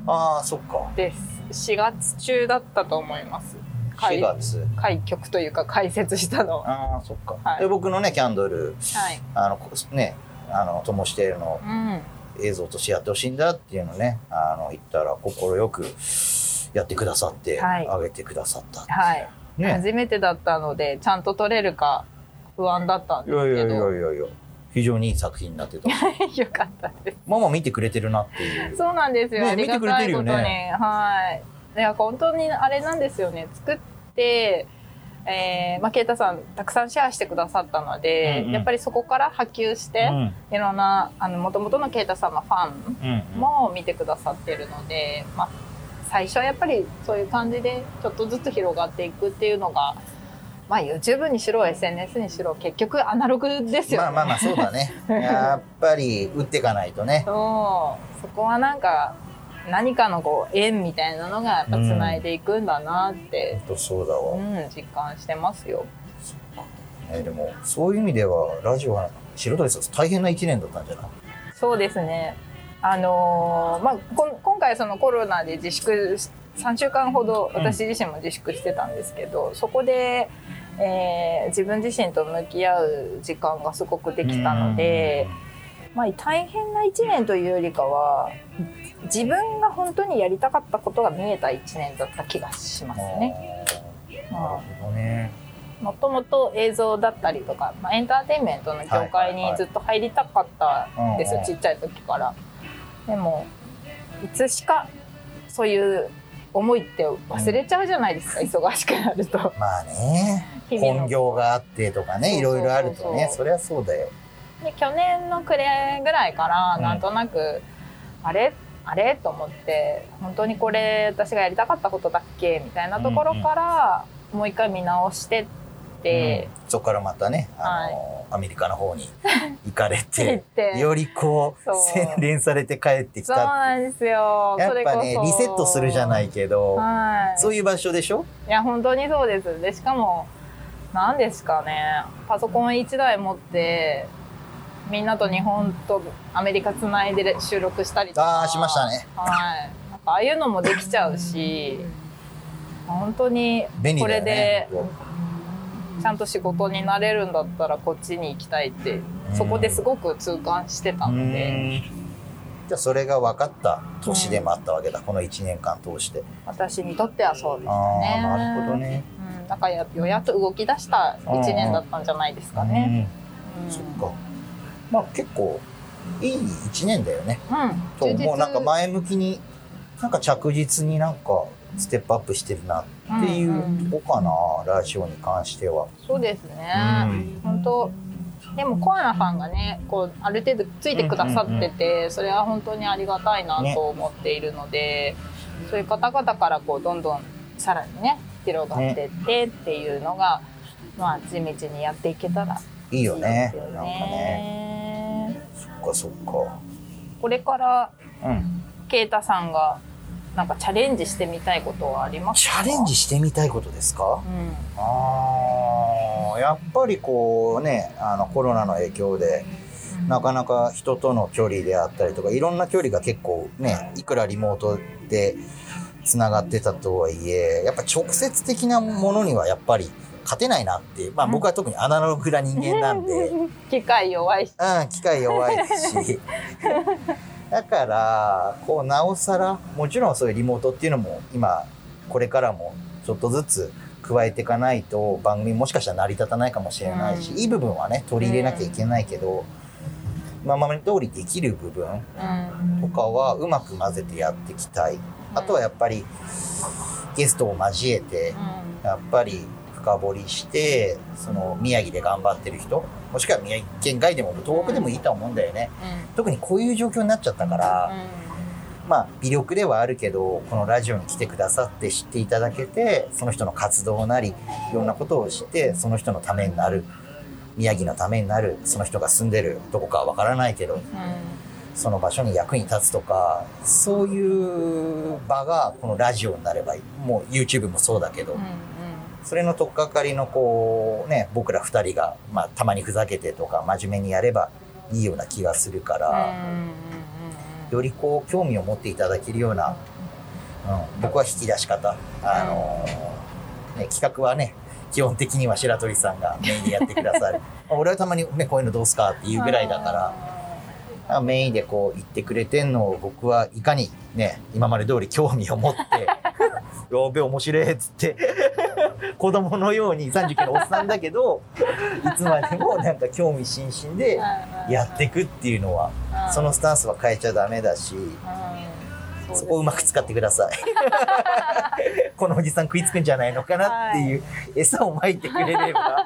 Speaker 1: ああそっか。
Speaker 2: です4月中だったと思います。
Speaker 1: 4月？
Speaker 2: 開局というか開設したのは
Speaker 1: ああそっか、
Speaker 2: はい。
Speaker 1: で僕のねキャンドル
Speaker 2: はい。
Speaker 1: あのこねあの灯してるの
Speaker 2: うん。
Speaker 1: 映像としてやってほしいんだっていうのねあの言ったら快くやってくださって、
Speaker 2: はい。
Speaker 1: あげてくださった
Speaker 2: はい、
Speaker 1: ね。
Speaker 2: 初めてだったのでちゃんと撮れるか不安だったんです
Speaker 1: いやいやいやい
Speaker 2: けど
Speaker 1: やいや非常にいい作品になってた。
Speaker 2: よかったです。
Speaker 1: ママ見てくれてるなっていう。
Speaker 2: そうなんですよ、
Speaker 1: ね見てくれてるよ
Speaker 2: たいことに、
Speaker 1: ね
Speaker 2: はい。いや本当にあれなんですよね。作ってえーまあ、ケイタさんたくさんシェアしてくださったので、
Speaker 1: うんうん。
Speaker 2: やっぱりそこから波及して、
Speaker 1: うん。
Speaker 2: いろんなあの元々のケイタさんのファン
Speaker 1: うん。
Speaker 2: も見てくださってるので、まあ、最初はやっぱりそういう感じでちょっとずつ広がっていくっていうのが、まあ、YouTube にしろ SNS にしろ結局アナログですよね。
Speaker 1: まあまあまあそうだね。やっぱり打っていかないとね。
Speaker 2: そう。そこはなんか何かのこう縁みたいなのがやっぱつないでいくんだなって、
Speaker 1: 本当そうだわ、
Speaker 2: うん実感してますよ。
Speaker 1: ね、でもそういう意味ではラジオは白鳥さん大変な1年だったんじゃない？
Speaker 2: そうですね。あのーまあこん今回そのコロナで自粛し3週間ほど私自身も自粛してたんですけど、そこで、えー自分自身と向き合う時間がすごくできたので、まあ大変な1年というよりかは自分が本当にやりたかったことが見えた1年だった気がしますね。
Speaker 1: なるほどね。
Speaker 2: もともと映像だったりとか、まあ、エンターテインメントの業界にずっと入りたかったんですよ、ちっちゃい時から。でもいつしかそういう思いって忘れちゃうじゃないですか、忙しくなると。
Speaker 1: まあね。本業があってとかねいろいろあるとね
Speaker 2: そ
Speaker 1: りゃそうだよ。
Speaker 2: で去年の暮れぐらいから
Speaker 1: うん。
Speaker 2: なんとなく、あれ？あれ？と思って本当にこれ私がやりたかったことだっけ？みたいなところから、もう一回見直してって、
Speaker 1: うん。そこからまたねあの、アメリカの方に 行かれ
Speaker 2: 行
Speaker 1: て。よりこう洗練されて帰ってき
Speaker 2: そう
Speaker 1: た
Speaker 2: なんですよ。
Speaker 1: やっぱねリセットするじゃないけど、
Speaker 2: はい。
Speaker 1: そういう場所でしょ？
Speaker 2: いや本当にそうです。でしかも何ですかね。パソコン1台持ってみんなと日本とアメリカつないで収録したりとか。
Speaker 1: あーしましたね。
Speaker 2: はい。ああいうのもできちゃうし本当に
Speaker 1: 便利
Speaker 2: これ
Speaker 1: だよね
Speaker 2: でちゃんと仕事になれるんだったらこっちに行きたいってそこですごく痛感してた
Speaker 1: う
Speaker 2: ので。
Speaker 1: ん。じゃあそれが分かった年でもあったわけだ、この1年間通して。
Speaker 2: 私にとってはそうです
Speaker 1: あ
Speaker 2: ね。
Speaker 1: あなるほどね。
Speaker 2: うん、だからやようやっと動き出した1年だったんじゃないですかね。
Speaker 1: う
Speaker 2: うん。ん
Speaker 1: そっか。まあ結構いい1年だよね。と
Speaker 2: うん、充実
Speaker 1: もうなんか前向きになんか着実になんかステップアップしてるなっていうとこかな、ラジオに関しては。
Speaker 2: そうですね。
Speaker 1: うん。
Speaker 2: 本当でもコアなファンがねこうある程度ついてくださってて、それは本当にありがたいなと思っているので、そういう方々からこうどんどんさらにね広がってってっていうのが、まあ地道にやっていけたら
Speaker 1: いいよね。
Speaker 2: いいよ
Speaker 1: なんかね
Speaker 2: ね。
Speaker 1: そっかそっか。
Speaker 2: これから
Speaker 1: うん。
Speaker 2: ケイタさんがなんかチャレンジしてみたいことはありますか？
Speaker 1: チャレンジしてみたいことですか？
Speaker 2: うん。
Speaker 1: あーやっぱりこうねあのコロナの影響でなかなか人との距離であったりとかいろんな距離が結構ねいくらリモートでつながってたとはいえやっぱ直接的なものにはやっぱり勝てないなって、まあ、僕は特にアナログな人間なんで、うん、
Speaker 2: 機械弱いし。
Speaker 1: 機械弱いしだからこうなおさらもちろんそういうリモートっていうのも今これからもちょっとずつ加えていかないと番組もしかしたら成り立たないかもしれないし、
Speaker 2: うん。
Speaker 1: いい部分はね取り入れなきゃいけないけど、今まで通りできる部分
Speaker 2: うん。
Speaker 1: とかはうまく混ぜてやっていきたい。あとはやっぱりゲストを交えてやっぱり深掘りしてその宮城で頑張ってる人もしくは宮城県外でも東北でもいいと思うんだよね。特にこういう状況になっちゃったから、まあ微力ではあるけどこのラジオに来てくださって知っていただけてその人の活動なりいろんなことを知ってその人のためになる宮城のためになるその人が住んでるどこかはわからないけどその場所に役に立つとかそういう場がこのラジオになればいい。もう YouTube もそうだけど、それの取っかかりのこうね僕ら2人が、まあ、たまにふざけてとか真面目にやればいいような気がするから。よりこう興味を持っていただけるような、うん、僕は引き出し方、あのーね、企画はね基本的には白鳥さんがメインでやってくださる。まあ俺はたまに、ね、こういうのどうすかっていうぐらいだからあメインでこう言ってくれてんのを僕はいかにね今まで通り興味を持って「やべえ面白い」っつって 子供のように39のおっさんだけどいつまでもなんか興味津々でやっていくっていうのはそのスタンスは変えちゃダメだし、そこをうまく使ってください。このおじさん食いつくんじゃないのかなっていう餌をまいてくれれば、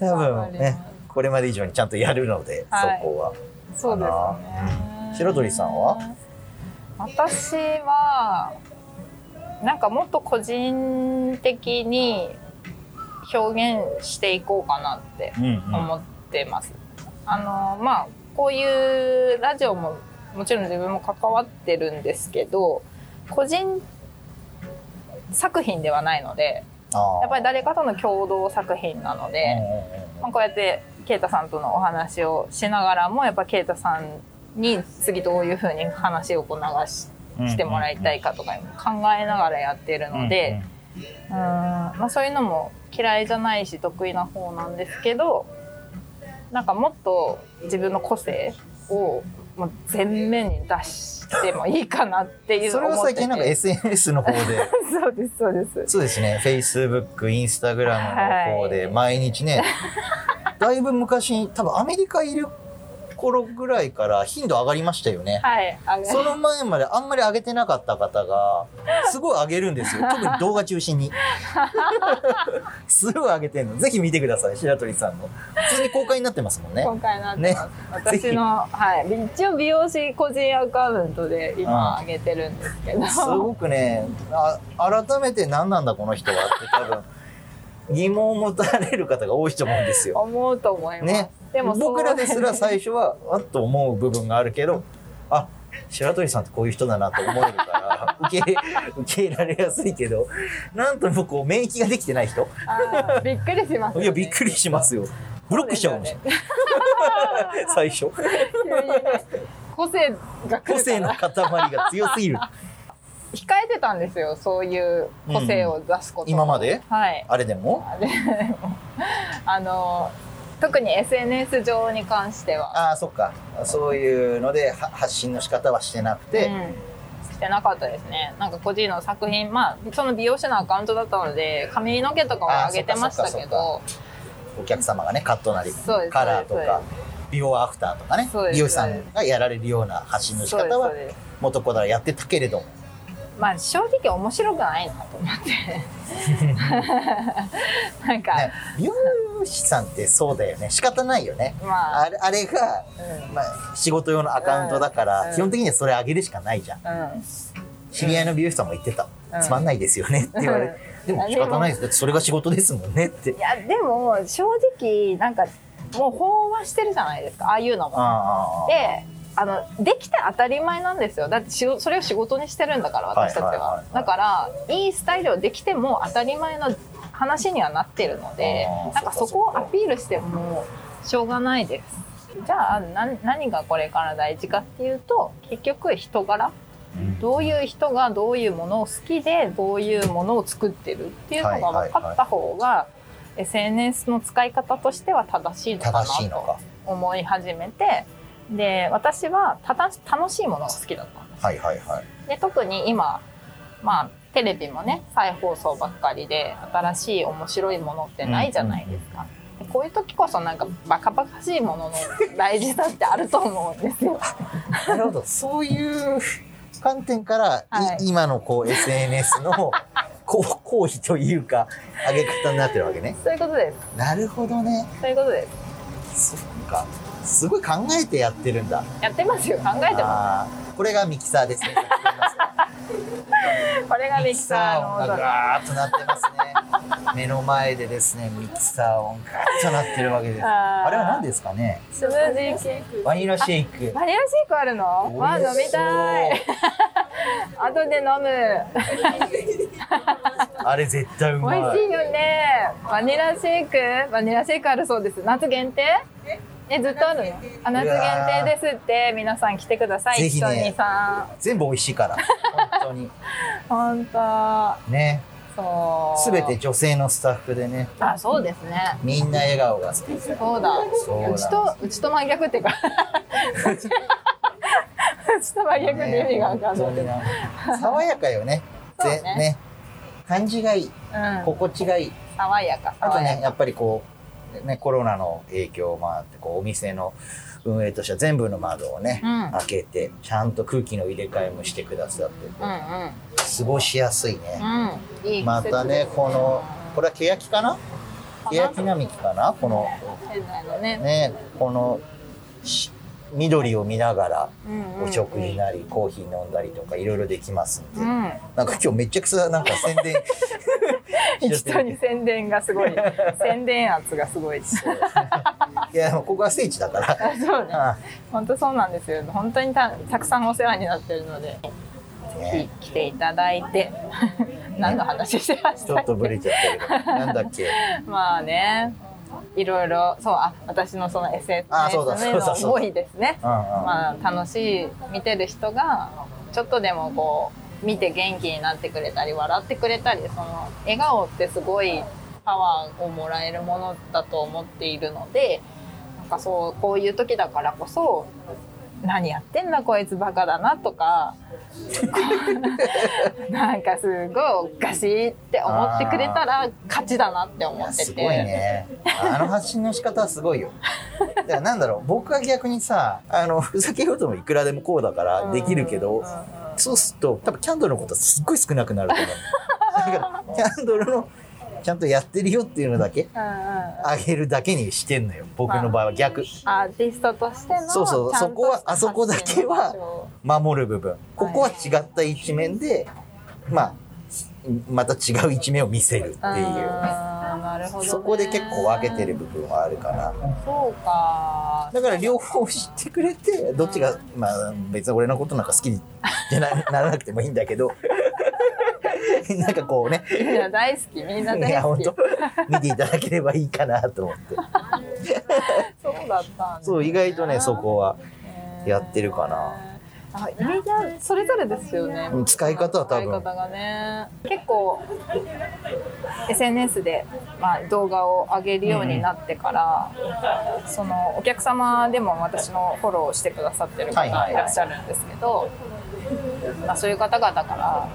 Speaker 1: 多分ね、これまで以上にちゃんとやるので、
Speaker 2: はい。
Speaker 1: そこは。
Speaker 2: そうです
Speaker 1: か
Speaker 2: ね。
Speaker 1: 白鳥さんは？
Speaker 2: 私はなんかもっと個人的に表現していこうかなって
Speaker 1: うんうん。
Speaker 2: 思ってます。あのまあこういうラジオももちろん自分も関わってるんですけど個人作品ではないのでやっぱり誰かとの共同作品なので、まあ、こうやって啓太さんとのお話をしながらもやっぱ啓太さんに次どういうふうに話をこう流ししてもらいたいかとか考えながらやってるので、うんまあ、そういうのも嫌いじゃないし得意な方なんですけどなんかもっと自分の個性をもう全面に出してもいいかなっていう
Speaker 1: それは最近なんか SNS の方で。
Speaker 2: そうですそうです。
Speaker 1: そうですね。Facebook、Instagram の方で毎日ね、だいぶ昔に多分アメリカいる頃ぐらいから頻度上がりましたよね。
Speaker 2: はい
Speaker 1: その前まであんまり上げてなかった方が、すごい上げるんですよ。特に動画中心に。すごい上げてんの。ぜひ見てください、白鳥さんの。普通に公開になってますもんね。
Speaker 2: 今回なってます、
Speaker 1: ね
Speaker 2: 私の、はい、一応美容師個人アカウントで今上げてるんですけど、
Speaker 1: すごくねあ、改めて何なんだこの人はって多分、疑問を持たれる方が多いと思うんですよ。
Speaker 2: 思うと思います、
Speaker 1: ね。
Speaker 2: でも
Speaker 1: 僕らですら最初は、あっと思う部分があるけど、あ、白鳥さんってこういう人だなと思えるから、受け、受け入れられやすいけど、なんともこう、免疫ができてない人。
Speaker 2: びっくりしますよ、ね、
Speaker 1: いや、びっくりしますよ。ブロックしちゃうかもしれない。最初。
Speaker 2: 個性が来
Speaker 1: 個性の塊が強すぎる。
Speaker 2: 控えてたんですよそういう個性を出すことを、
Speaker 1: 今まで？
Speaker 2: はい。
Speaker 1: あれでも？
Speaker 2: あれあの特に SNS 上に関しては、
Speaker 1: ああ、そっか。そういうのでは発信の仕方はしてなくて、
Speaker 2: うん。してなかったですね。なんか個人の作品まあその美容師のアカウントだったので髪の毛とかは上げてましたけど。
Speaker 1: お客様がね、カットなり、カラーとか
Speaker 2: そうです、
Speaker 1: ビフォーアフターとかね美容師さんがやられるような発信の仕方は元子らやってたけれども、
Speaker 2: まあ正直面白くないなと思って なんか、
Speaker 1: ね、美容師さんってそうだよね。仕方ないよね。
Speaker 2: まあ
Speaker 1: あれあれが、
Speaker 2: うん
Speaker 1: まあ、仕事用のアカウントだから、
Speaker 2: うん
Speaker 1: 基本的にはそれ上げるしかないじゃん。
Speaker 2: うん
Speaker 1: 知り合いの美容師さんも言ってた。
Speaker 2: うん
Speaker 1: つまんないですよねって言われて。でも仕方ないです。だってそれが仕事ですもんねって
Speaker 2: い。やでも正直なんかもう飽和してるじゃないですかああいうのも。
Speaker 1: ああ。
Speaker 2: であのできて当たり前なんですよ。だってしそれを仕事にしてるんだから私たちは,、
Speaker 1: はいはい。はいは。い
Speaker 2: だからいいスタイルをできても当たり前の話にはなってるのでなんかそこをアピールしてもしょうがないです。じゃあな何がこれから大事かっていうと結局人柄。
Speaker 1: うん。
Speaker 2: どういう人がどういうものを好きでどういうものを作ってるっていうのが分かった方が SNS の使い方としては正しいのかなと。思い始めてで私はただ楽しいものが好きだったんです。
Speaker 1: はいはいはい。
Speaker 2: で特に今まあテレビもね再放送ばっかりで新しい面白いものってないじゃないですか、でこういう時こそなんかバカバカしいものの大事さってあると思うんですよ。
Speaker 1: なるほど。そういう観点から、い
Speaker 2: はい。
Speaker 1: 今のこう SNS の こう行為というか上げ方になってるわけね。
Speaker 2: そういうことです。
Speaker 1: なるほどね。
Speaker 2: そういうことです。
Speaker 1: そっかすごい考えてやってるんだ。
Speaker 2: やってますよ。考えてま
Speaker 1: あーこれがミキサーですね。
Speaker 2: す これがミキサー
Speaker 1: 音が
Speaker 2: 音
Speaker 1: ガーッとなってますね。目の前でですねミキサー音ガーッとなってるわけです。
Speaker 2: あ
Speaker 1: れは何ですかね？
Speaker 2: スムージー系
Speaker 1: バニラシェイク。
Speaker 2: バニラシェイクあるの？わあ飲みたい。後で飲む。
Speaker 1: あれ絶対うまい。
Speaker 2: 美味しいよね。バニラシェイク？バニラシェイクあるそうです。夏限定？えずっとあるの？あ夏限定ですって。皆さん来てください。
Speaker 1: ぜひね。
Speaker 2: 一緒にさ
Speaker 1: 全部美味しいから。本当に。
Speaker 2: ん 本当。
Speaker 1: ね。
Speaker 2: そう。
Speaker 1: すべて女性のスタッフでね。
Speaker 2: あそうですね。
Speaker 1: みんな笑顔が好き
Speaker 2: そうだ。
Speaker 1: そう
Speaker 2: うちとうちと真逆っていうか。うちと真逆で意味が分かんないけど、
Speaker 1: ね爽やかよね。
Speaker 2: ね。
Speaker 1: ぜね。感じがいい。
Speaker 2: うん、
Speaker 1: 心地がいい。
Speaker 2: 爽やか。
Speaker 1: あとねやっぱりこうねコロナの影響もあってこうお店の運営としては全部の窓をね、
Speaker 2: うん。
Speaker 1: 開けてちゃんと空気の入れ替えもしてくださってて
Speaker 2: うんうん。
Speaker 1: 過ごしやすいね、
Speaker 2: うん、いい
Speaker 1: またねこのこれは欅かな？
Speaker 2: な？
Speaker 1: 欅並木かな？この
Speaker 2: ね、
Speaker 1: ねこのし緑を見ながらお食事なりコーヒー飲んだりとかいろいろできますんで、
Speaker 2: うん、
Speaker 1: なんか今日めちゃくちゃなんか宣伝
Speaker 2: 人に宣伝がすごい。宣伝圧がすごい。です
Speaker 1: いやここが聖地だから。
Speaker 2: あそうね。
Speaker 1: あ
Speaker 2: 本当そうなんですよ。本当にたたくさんお世話になってるので
Speaker 1: ね。
Speaker 2: ひ来ていただいて。何の話してました
Speaker 1: ちょっとブレちゃったけど。なんだっけ？
Speaker 2: まあねいろいろそうあ私のその SNS の思いですね。まあ楽しい見てる人がちょっとでもこう見て元気になってくれたり笑ってくれたりその笑顔ってすごいパワーをもらえるものだと思っているのでなんかそうこういう時だからこそ何やってんだこいつバカだなとか なんかすごいおかしいって思ってくれたら勝ちだなって思ってて。
Speaker 1: すごいね。あの発信の仕方はすごいよ。だからなんだろう僕は逆にさあのふざけようともいくらでもこうだからできるけど、そうすると多分キャンドルのことすっごい少なくなると思う。だからキャンドルのちゃんとやってるよっていうのだけあげるだけにしてんのよ。僕の場合は逆。
Speaker 2: アーティストとしての
Speaker 1: そうそう。そこはあそこだけは守る部分。ここは違った一面でまあまた違う一面を見せるっていう。そこで結構分けてる部分はあるから
Speaker 2: そうか。
Speaker 1: だから両方知ってくれてどっちがまあ別に俺のことなんか好きじゃなならなくてもいいんだけど なんかこうね。
Speaker 2: みんな大好きみんない大好き。
Speaker 1: や本当。見ていただければいいかなと思って。
Speaker 2: そうだったんですね。
Speaker 1: そう意外とねそこはやってるかな。
Speaker 2: あみんなそれぞれですよね。
Speaker 1: うん使い方は多分。
Speaker 2: 使い方がね。結構 SNS で、まあ、動画を上げるようになってから、そのお客様でも私のフォローしてくださってる方
Speaker 1: はいはいはい
Speaker 2: いらっしゃるんですけど、まあ、そういう方々から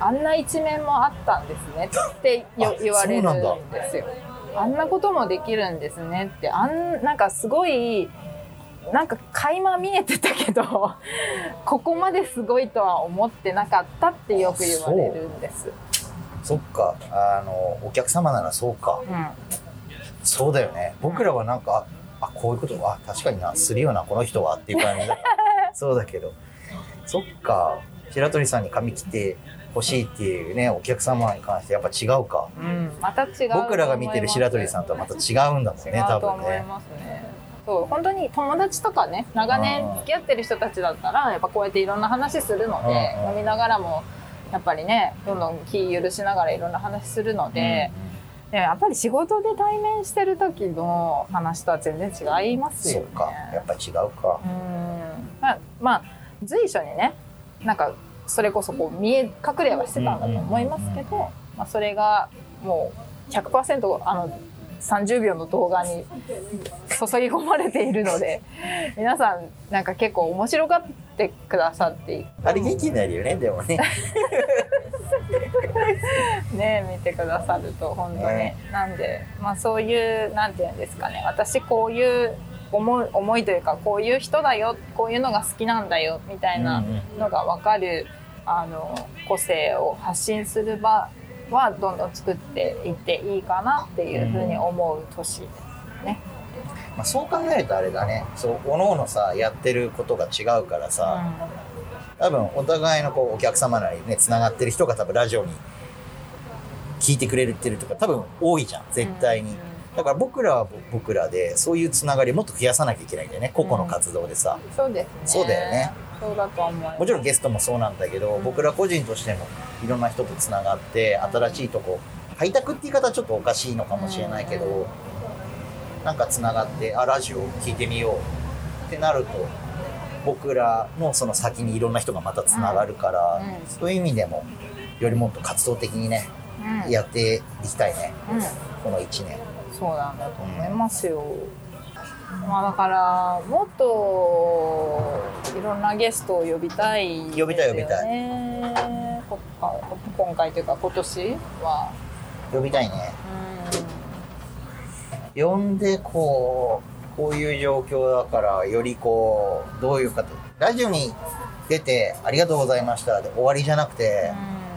Speaker 2: あんな一面もあったんですねって言われる
Speaker 1: ん
Speaker 2: ですよ。あんなこともできるんですねってあんなんかすごいなんか垣間見えてたけど ここまですごいとは思ってなかったってよく言われるんです。
Speaker 1: そっか。あのお客様ならそうか。
Speaker 2: うん。
Speaker 1: そうだよね。僕らはなんかあこういうことあ確かにな。するよなこの人はっていう感じだ。そうだけど。そっか。白鳥さんに髪切って欲しいっていうねお客様に関してやっぱ違うか。
Speaker 2: うん、また違う
Speaker 1: 僕らが見てる白鳥さんとはまた違うんだもん
Speaker 2: 違
Speaker 1: ね多
Speaker 2: うと思い
Speaker 1: 分ね。
Speaker 2: ますね。そう本当に友達とかね長年付き合ってる人たちだったらやっぱこうやっていろんな話するので
Speaker 1: うんうん。
Speaker 2: 飲みながらもやっぱりねどんどん気許しながらいろんな話するので、でやっぱり仕事で対面してる時の話とは全然違いますよね。
Speaker 1: そうか。やっぱり違うか。
Speaker 2: うん。まあ、まあ随所にねなんかそれこそこう見え隠れはしてたんだと思いますけど、まあ、それがもう100%あの30秒の動画に注ぎ込まれているので 皆さんなんか結構面白がってくださって
Speaker 1: あれ元気になるよねでもね。
Speaker 2: ね見てくださると本当に、
Speaker 1: ね。
Speaker 2: なんでまあそういうなんていうんですかね。私こういう思い思いというかこういう人だよこういうのが好きなんだよみたいなのが分かる、あの個性を発信する場はどんどん作っていっていいかなっていうふうに思う年ですね。
Speaker 1: まあ、そう考えるとあれだね。そうおのおのさやってることが違うからさ、多分お互いのこうお客様なりねつながってる人が多分ラジオに聞いてくれてるとか多分多いじゃん。絶対に、だから僕らは僕らでそういうつながりをもっと増やさなきゃいけないんだよね個々の活動でさ、
Speaker 2: そうですね。
Speaker 1: そうだよね。
Speaker 2: そうだと思います。
Speaker 1: もちろんゲストもそうなんだけど、
Speaker 2: うん
Speaker 1: 僕ら個人としてもいろんな人とつながって新しいとこ開拓って言い方はちょっとおかしいのかもしれないけど、
Speaker 2: うん
Speaker 1: なんかつながってあラジオ聞いてみようってなると僕らのその先にいろんな人がまたつながるから、
Speaker 2: うんうん
Speaker 1: そういう意味でもよりもっと活動的にね
Speaker 2: うん、
Speaker 1: やっていきたいね
Speaker 2: うん、
Speaker 1: この1年。
Speaker 2: そうなんだと思いますよ。まあだからもっといろんなゲストを呼びたいね。
Speaker 1: 呼びたい呼びた
Speaker 2: こ今回というか今年は。
Speaker 1: 呼びたいね。呼んでこうこういう状況だからよりこうどういうかと。ラジオに出てありがとうございましたで終わりじゃなくて、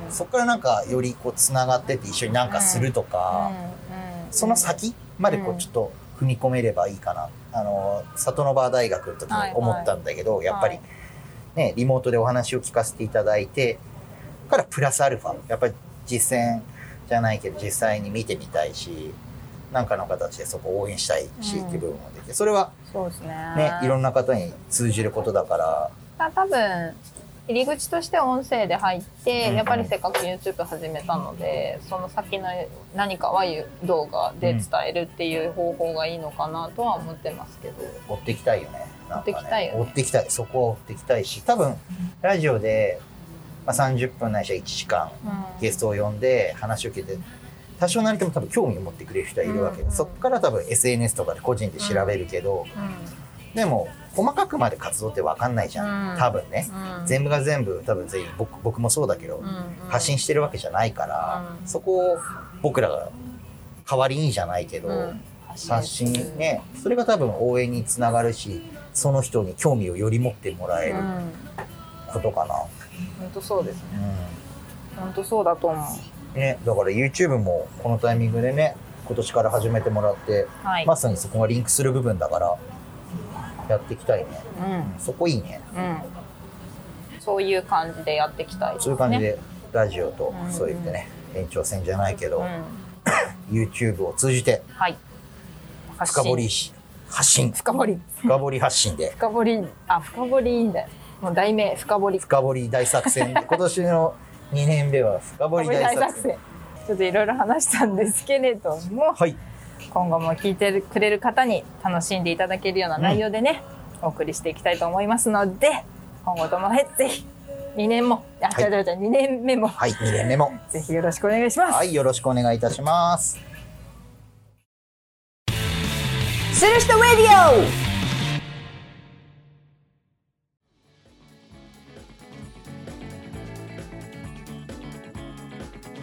Speaker 1: そこからなんかよりこうつながってって一緒になんかするとか、その先までこ
Speaker 2: う
Speaker 1: うんちょっと踏み込めればいいかな、あの里の場大学の時に思ったんだけど、やっぱりねリモートでお話を聞かせていただいてからプラスアルファ。やっぱり実践じゃないけど実際に見てみたいし何かの形でそこを応援したいし、
Speaker 2: うん。
Speaker 1: っていう部分もできてそれは
Speaker 2: そうですね。
Speaker 1: ねいろんな方に通じることだから。
Speaker 2: あ多分入り口として音声で入って、
Speaker 1: うん。
Speaker 2: やっぱりせっかく YouTube 始めたのでその先の何かは動画で伝えるっていう方法がいいのかなとは思ってますけど、
Speaker 1: 追っていきたいよね。ね。
Speaker 2: 追っていきたいよね。
Speaker 1: 追っていきたい。そこを追っていきたいし多分ラジオで、まあ、30分ないしは1時間ゲストを呼んで話を聞いて多少なりとも多分興味を持ってくれる人はいるわけで、
Speaker 2: うん。
Speaker 1: そこから多分 SNS とかで個人で調べるけど、でも細かくまで活動って分かんないじゃん、
Speaker 2: うん。
Speaker 1: 多分ね、
Speaker 2: うん。
Speaker 1: 全部が全部多分全員僕僕もそうだけど、
Speaker 2: うん
Speaker 1: 発信してるわけじゃないから、
Speaker 2: うん。
Speaker 1: そこを僕らが代わりにじゃないけど、
Speaker 2: うん。
Speaker 1: 発信ねそれが多分応援につながるしその人に興味をより持ってもらえる
Speaker 2: うん。
Speaker 1: ことかな、
Speaker 2: 本当そうですね。
Speaker 1: う
Speaker 2: 本当そうだと思う。
Speaker 1: んね、だから YouTube もこのタイミングでね今年から始めてもらって、
Speaker 2: はい、
Speaker 1: まさにそこがリンクする部分だからやっていきたいね。
Speaker 2: うん。
Speaker 1: そこいいね。
Speaker 2: うん。そういう感じでやっていきたいですね。
Speaker 1: そういう感じでラジオと
Speaker 2: うん。
Speaker 1: そう言ってね延長線じゃないけど、
Speaker 2: うん。
Speaker 1: YouTube を通じて
Speaker 2: はい。発
Speaker 1: 深掘り発信。
Speaker 2: 深掘り。
Speaker 1: 深掘り発信で。
Speaker 2: 深掘りあ深掘りいいんだよ。もう題名深掘り。
Speaker 1: 深掘り大作戦。今年の2年目は深掘り大作戦。
Speaker 2: 戦。ちょっといろいろ話したんですけれども。
Speaker 1: はい
Speaker 2: 今後も聞いてくれる方に楽しんでいただけるような内容でね、お送りしていきたいと思いますので今後ともへぜひ2年もあ、
Speaker 1: はい。
Speaker 2: 違う違う違う2年目も
Speaker 1: はい2年目も。
Speaker 2: ぜひよろしくお願いします、
Speaker 1: はいよろしくお願いいたします。
Speaker 2: する人ラディ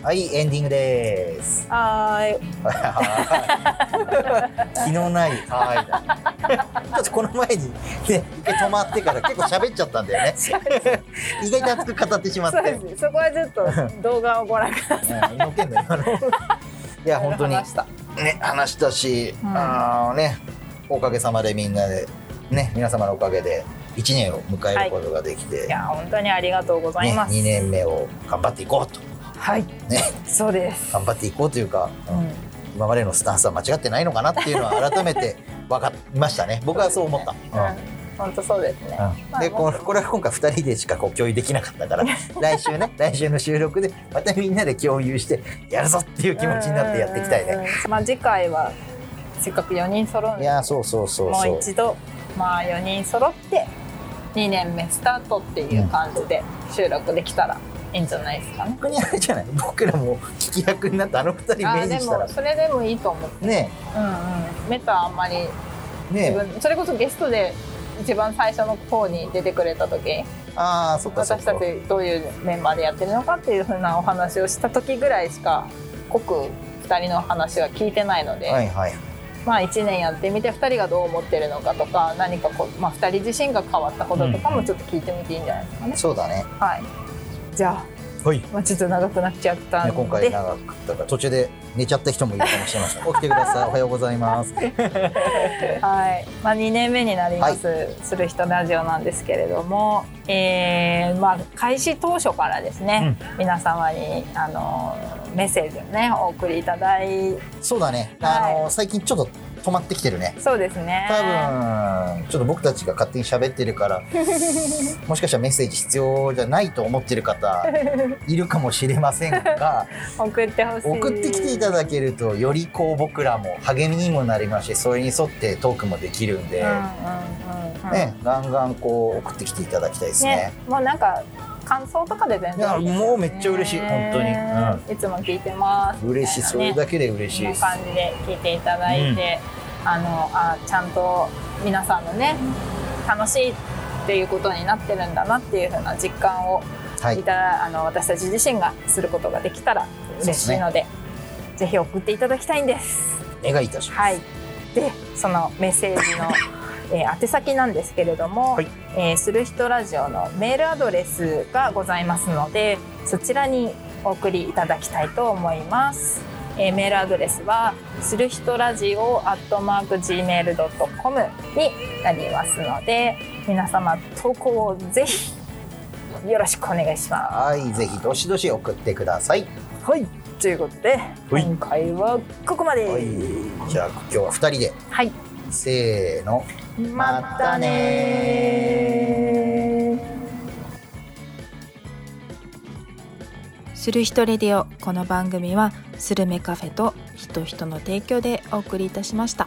Speaker 1: はいエンディングです。
Speaker 2: オはーい。
Speaker 1: 気のないはい。だちょっとこの前にね止まってから結構喋っちゃったんだよね。意外と熱く語ってしまって。
Speaker 2: そうです。ねそこはちょっと動画をご覧ください。
Speaker 1: うん、のけんだ今の。いや本当に。
Speaker 2: 話した。
Speaker 1: ね話したし、
Speaker 2: うん。
Speaker 1: あのねおかげさまでみんなでね皆様のおかげで1年を迎えることができて、
Speaker 2: い。や本当にありがとうござい
Speaker 1: ね、
Speaker 2: ます、
Speaker 1: 2年目を頑張っていこうと
Speaker 2: はい。
Speaker 1: ね。
Speaker 2: そうです、
Speaker 1: 頑張っていこうというか、うん。
Speaker 2: うん。
Speaker 1: 今までのスタンスは間違ってないのかなっていうのは改めて分かりましたね。僕はそう思った。うん。
Speaker 2: うん本当そうですね、
Speaker 1: うん。でここれは今回2人でしかこう共有できなかったから 来週ね来週の収録でまたみんなで共有してやるぞっていう気持ちになってやっていきたいね。
Speaker 2: うんうんうん。まあ次回はせっかく4人揃うんで。
Speaker 1: いやそうそうそう
Speaker 2: も
Speaker 1: そう。
Speaker 2: う一度まあ4人揃って2年目スタートっていう感じで収録できたら。いいんじゃないですか？ね。
Speaker 1: 逆にあれじゃない？僕らも聞き役になってあの2人イメ
Speaker 2: あーで
Speaker 1: ージしたら。
Speaker 2: もそれでもいいと思って、
Speaker 1: ね。
Speaker 2: うんうん、メタあんまり
Speaker 1: ね。
Speaker 2: 自分それこそゲストで一番最初の方に出てくれた時
Speaker 1: ああそっかそっか。
Speaker 2: 私たちどういうメンバーでやってるのかっていうふうなお話をした時ぐらいしか濃く2人の話は聞いてないので、
Speaker 1: はいはい。
Speaker 2: まあ1年やってみて2人がどう思ってるのかとか何かこう、まあ、2人自身が変わったこととかもちょっと聞いてみていいんじゃないですかね。
Speaker 1: そうだね。
Speaker 2: はい、じゃあ
Speaker 1: はい。
Speaker 2: まあ、ちょっと長くなっちゃった
Speaker 1: ね、
Speaker 2: ので、
Speaker 1: 今回長かったから途中で寝ちゃった人もいるかもしれません。起きてください。おはようございます。
Speaker 2: はい。まあ、2年目になります、する人ラジオなんですけれども、えーまあ、開始当初からですね、皆様にあのメッセージをねお送りいただい
Speaker 1: そうだね、
Speaker 2: はい。
Speaker 1: あの最近ちょっと止まってきてるね。
Speaker 2: そうですね。
Speaker 1: 多分ちょっと僕たちが勝手に喋ってるから もしかしたらメッセージ必要じゃないと思ってる方 いるかもしれませんが
Speaker 2: 送ってほしい。
Speaker 1: 送ってきていただけるとよりこう僕らも励みにもなりますしそれに沿ってトークもできるんで、
Speaker 2: うんうんうんうん。
Speaker 1: ね、ガンガンこう送ってきていただきたいですね。
Speaker 2: ね。もうなんか感想とかで全然ね。
Speaker 1: もうめっちゃ嬉しい本当に。
Speaker 2: いつも聞いてます。
Speaker 1: 嬉しいそれだけで嬉しい。
Speaker 2: こんな感じで聞いていただいて、あのあちゃんと皆さんのね楽しいっていうことになってるんだなっていう風な実感を
Speaker 1: はい。
Speaker 2: いた、あの私たち自身がすることができたら嬉しいのでぜひ送っていただきたいんです。
Speaker 1: お願いいたします。
Speaker 2: はい、でそのメッセージの、えー宛先なんですけれども、
Speaker 1: はい
Speaker 2: えーする人ラジオのメールアドレスがございますのでそちらにお送りいただきたいと思います。えーメールアドレスはする人ラジオアットマーク gmail.com になりますので皆様投稿をぜひよろしくお願いしま
Speaker 1: はい、ぜひどしどし送ってください。
Speaker 2: す。はいということで
Speaker 1: はい
Speaker 2: 今回はここまで。
Speaker 1: はい、じゃあ今日は二人で
Speaker 2: はい
Speaker 1: せーの。
Speaker 2: またね
Speaker 3: する人レディオこの番組はスルメカフェと人人の提供でお送りいたしました。